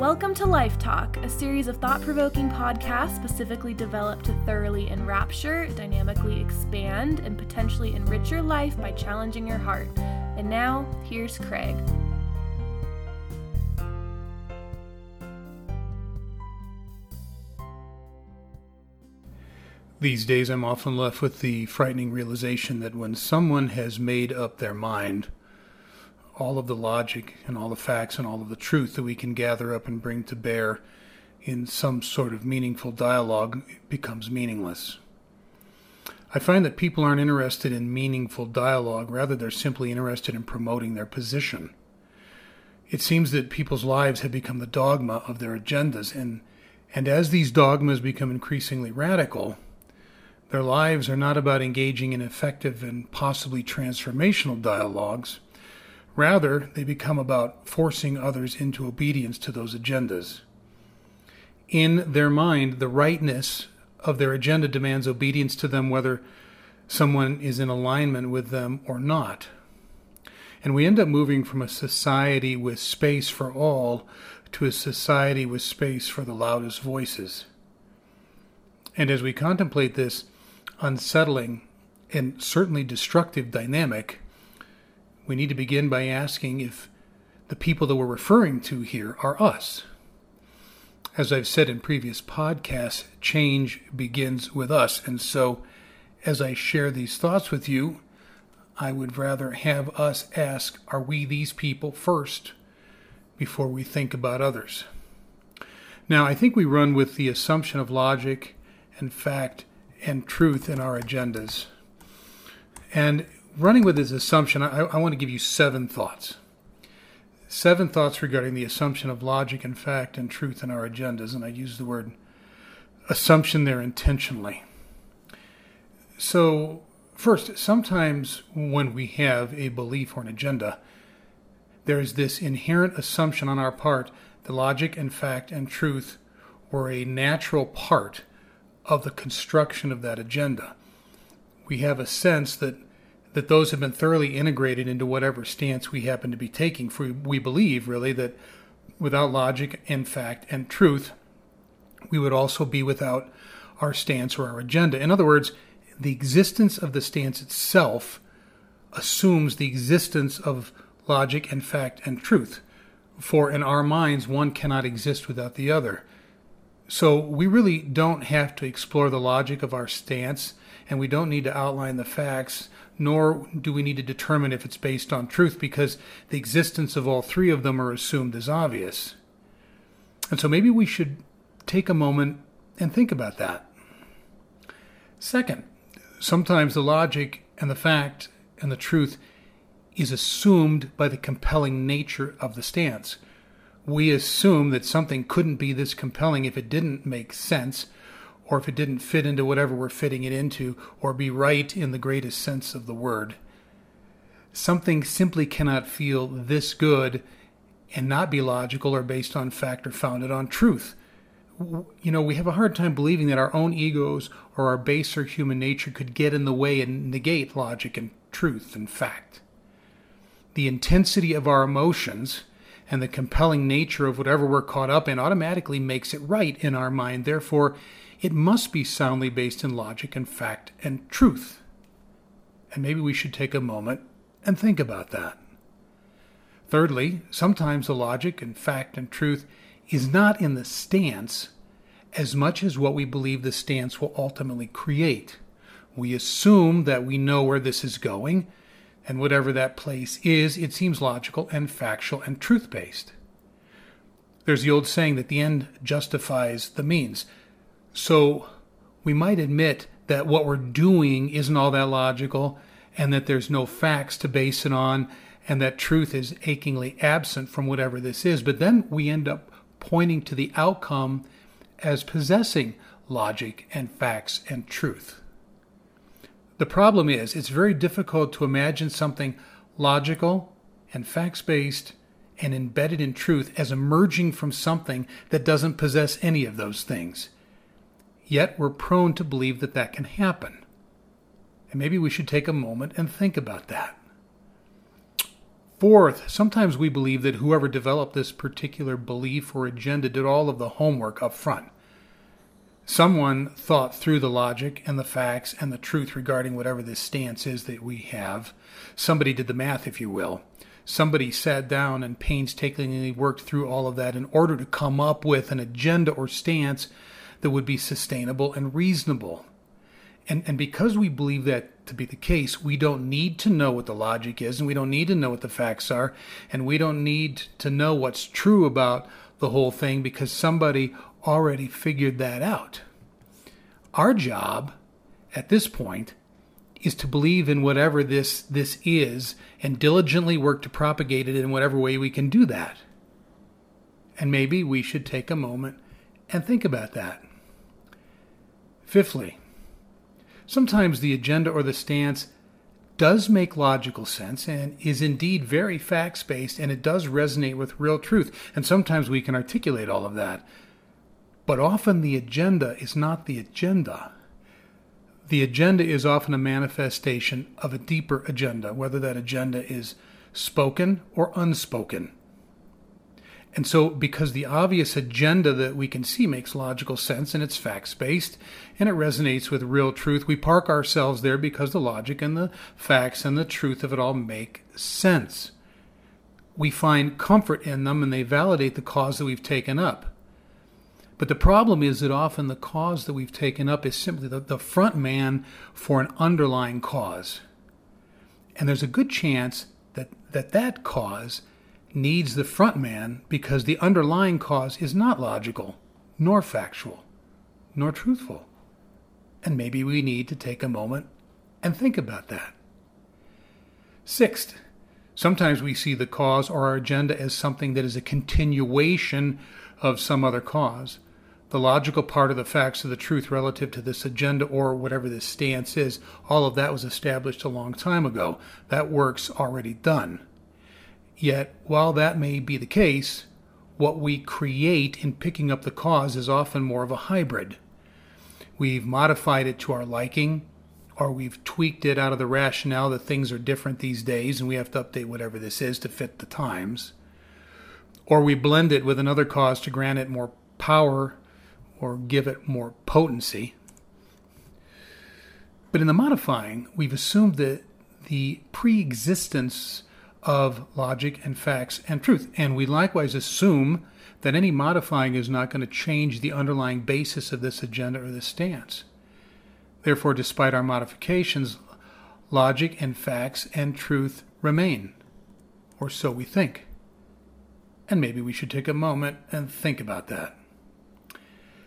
Welcome to Life Talk, a series of thought provoking podcasts specifically developed to thoroughly enrapture, dynamically expand, and potentially enrich your life by challenging your heart. And now, here's Craig. These days, I'm often left with the frightening realization that when someone has made up their mind, all of the logic and all the facts and all of the truth that we can gather up and bring to bear in some sort of meaningful dialogue becomes meaningless. I find that people aren't interested in meaningful dialogue, rather, they're simply interested in promoting their position. It seems that people's lives have become the dogma of their agendas, and, and as these dogmas become increasingly radical, their lives are not about engaging in effective and possibly transformational dialogues Rather, they become about forcing others into obedience to those agendas. In their mind, the rightness of their agenda demands obedience to them whether someone is in alignment with them or not. And we end up moving from a society with space for all to a society with space for the loudest voices. And as we contemplate this unsettling and certainly destructive dynamic, we need to begin by asking if the people that we're referring to here are us. As I've said in previous podcasts, change begins with us. And so, as I share these thoughts with you, I would rather have us ask Are we these people first before we think about others? Now, I think we run with the assumption of logic and fact and truth in our agendas. And running with this assumption, I, I want to give you seven thoughts. Seven thoughts regarding the assumption of logic and fact and truth in our agendas, and I use the word assumption there intentionally. So, first, sometimes when we have a belief or an agenda, there's this inherent assumption on our part that logic and fact and truth were a natural part of the construction of that agenda. We have a sense that that those have been thoroughly integrated into whatever stance we happen to be taking. For we believe, really, that without logic and fact and truth, we would also be without our stance or our agenda. In other words, the existence of the stance itself assumes the existence of logic and fact and truth. For in our minds, one cannot exist without the other. So we really don't have to explore the logic of our stance, and we don't need to outline the facts nor do we need to determine if it's based on truth because the existence of all three of them are assumed as obvious. And so maybe we should take a moment and think about that. Second, sometimes the logic and the fact and the truth is assumed by the compelling nature of the stance. We assume that something couldn't be this compelling if it didn't make sense or if it didn't fit into whatever we're fitting it into, or be right in the greatest sense of the word. Something simply cannot feel this good and not be logical or based on fact or founded on truth. You know, we have a hard time believing that our own egos or our baser human nature could get in the way and negate logic and truth and fact. The intensity of our emotions and the compelling nature of whatever we're caught up in automatically makes it right in our mind. Therefore, it must be soundly based in logic and fact and truth. And maybe we should take a moment and think about that. Thirdly, sometimes the logic and fact and truth is not in the stance as much as what we believe the stance will ultimately create. We assume that we know where this is going, and whatever that place is, it seems logical and factual and truth based. There's the old saying that the end justifies the means. So we might admit that what we're doing isn't all that logical and that there's no facts to base it on and that truth is achingly absent from whatever this is. But then we end up pointing to the outcome as possessing logic and facts and truth. The problem is, it's very difficult to imagine something logical and facts based and embedded in truth as emerging from something that doesn't possess any of those things. Yet we're prone to believe that that can happen. And maybe we should take a moment and think about that. Fourth, sometimes we believe that whoever developed this particular belief or agenda did all of the homework up front. Someone thought through the logic and the facts and the truth regarding whatever this stance is that we have. Somebody did the math, if you will. Somebody sat down and painstakingly worked through all of that in order to come up with an agenda or stance that would be sustainable and reasonable. And, and because we believe that to be the case, we don't need to know what the logic is, and we don't need to know what the facts are, and we don't need to know what's true about the whole thing because somebody already figured that out. Our job at this point is to believe in whatever this this is and diligently work to propagate it in whatever way we can do that. And maybe we should take a moment and think about that. Fifthly, sometimes the agenda or the stance does make logical sense and is indeed very facts based and it does resonate with real truth. And sometimes we can articulate all of that. But often the agenda is not the agenda. The agenda is often a manifestation of a deeper agenda, whether that agenda is spoken or unspoken. And so, because the obvious agenda that we can see makes logical sense and it's facts based and it resonates with real truth, we park ourselves there because the logic and the facts and the truth of it all make sense. We find comfort in them and they validate the cause that we've taken up. But the problem is that often the cause that we've taken up is simply the, the front man for an underlying cause. And there's a good chance that that, that cause needs the front man because the underlying cause is not logical, nor factual, nor truthful. And maybe we need to take a moment and think about that. Sixth, sometimes we see the cause or our agenda as something that is a continuation of some other cause the logical part of the facts of the truth relative to this agenda or whatever this stance is, all of that was established a long time ago. That work's already done. Yet, while that may be the case, what we create in picking up the cause is often more of a hybrid. We've modified it to our liking, or we've tweaked it out of the rationale that things are different these days and we have to update whatever this is to fit the times. Or we blend it with another cause to grant it more power or give it more potency. But in the modifying, we've assumed that the pre existence of logic and facts and truth. And we likewise assume that any modifying is not going to change the underlying basis of this agenda or this stance. Therefore, despite our modifications, logic and facts and truth remain. Or so we think. And maybe we should take a moment and think about that.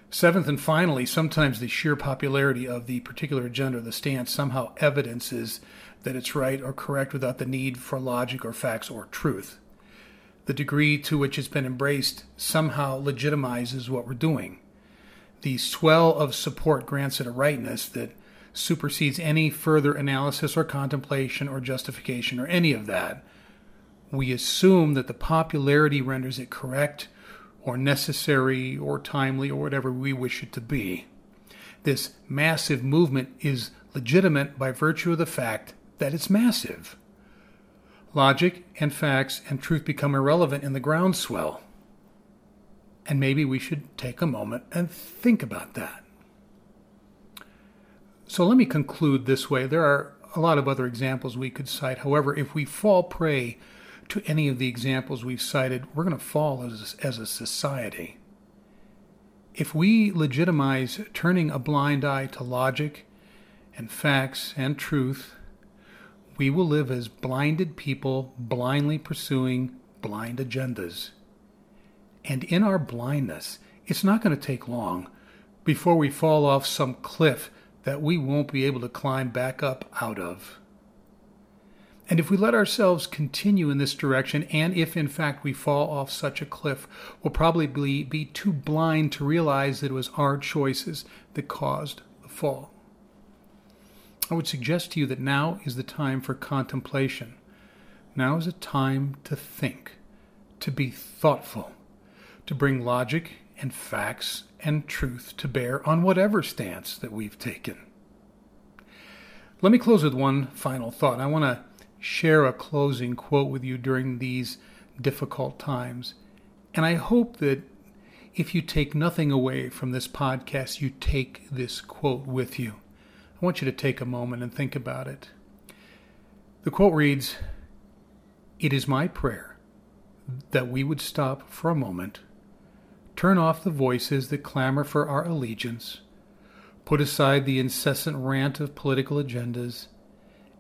Seventh and finally, sometimes the sheer popularity of the particular agenda or the stance somehow evidences that it's right or correct without the need for logic or facts or truth. The degree to which it's been embraced somehow legitimizes what we're doing. The swell of support grants it a rightness that supersedes any further analysis or contemplation or justification or any of that. We assume that the popularity renders it correct or necessary or timely or whatever we wish it to be. This massive movement is legitimate by virtue of the fact that it's massive. Logic and facts and truth become irrelevant in the groundswell. And maybe we should take a moment and think about that. So let me conclude this way. There are a lot of other examples we could cite. However, if we fall prey to any of the examples we've cited, we're going to fall as, as a society. If we legitimize turning a blind eye to logic and facts and truth, we will live as blinded people blindly pursuing blind agendas. And in our blindness, it's not going to take long before we fall off some cliff that we won't be able to climb back up out of. And if we let ourselves continue in this direction, and if in fact we fall off such a cliff, we'll probably be too blind to realize that it was our choices that caused the fall. I would suggest to you that now is the time for contemplation. Now is a time to think, to be thoughtful, to bring logic and facts and truth to bear on whatever stance that we've taken. Let me close with one final thought. I want to share a closing quote with you during these difficult times. And I hope that if you take nothing away from this podcast, you take this quote with you. Want you to take a moment and think about it. The quote reads It is my prayer that we would stop for a moment, turn off the voices that clamor for our allegiance, put aside the incessant rant of political agendas,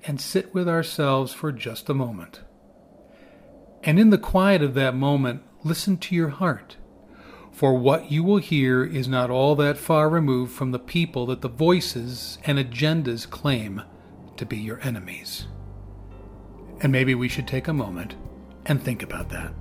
and sit with ourselves for just a moment. And in the quiet of that moment, listen to your heart for what you will hear is not all that far removed from the people that the voices and agendas claim to be your enemies. And maybe we should take a moment and think about that.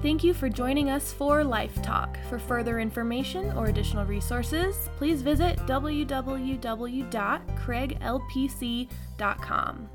Thank you for joining us for Life Talk. For further information or additional resources, please visit www.craiglpc.com.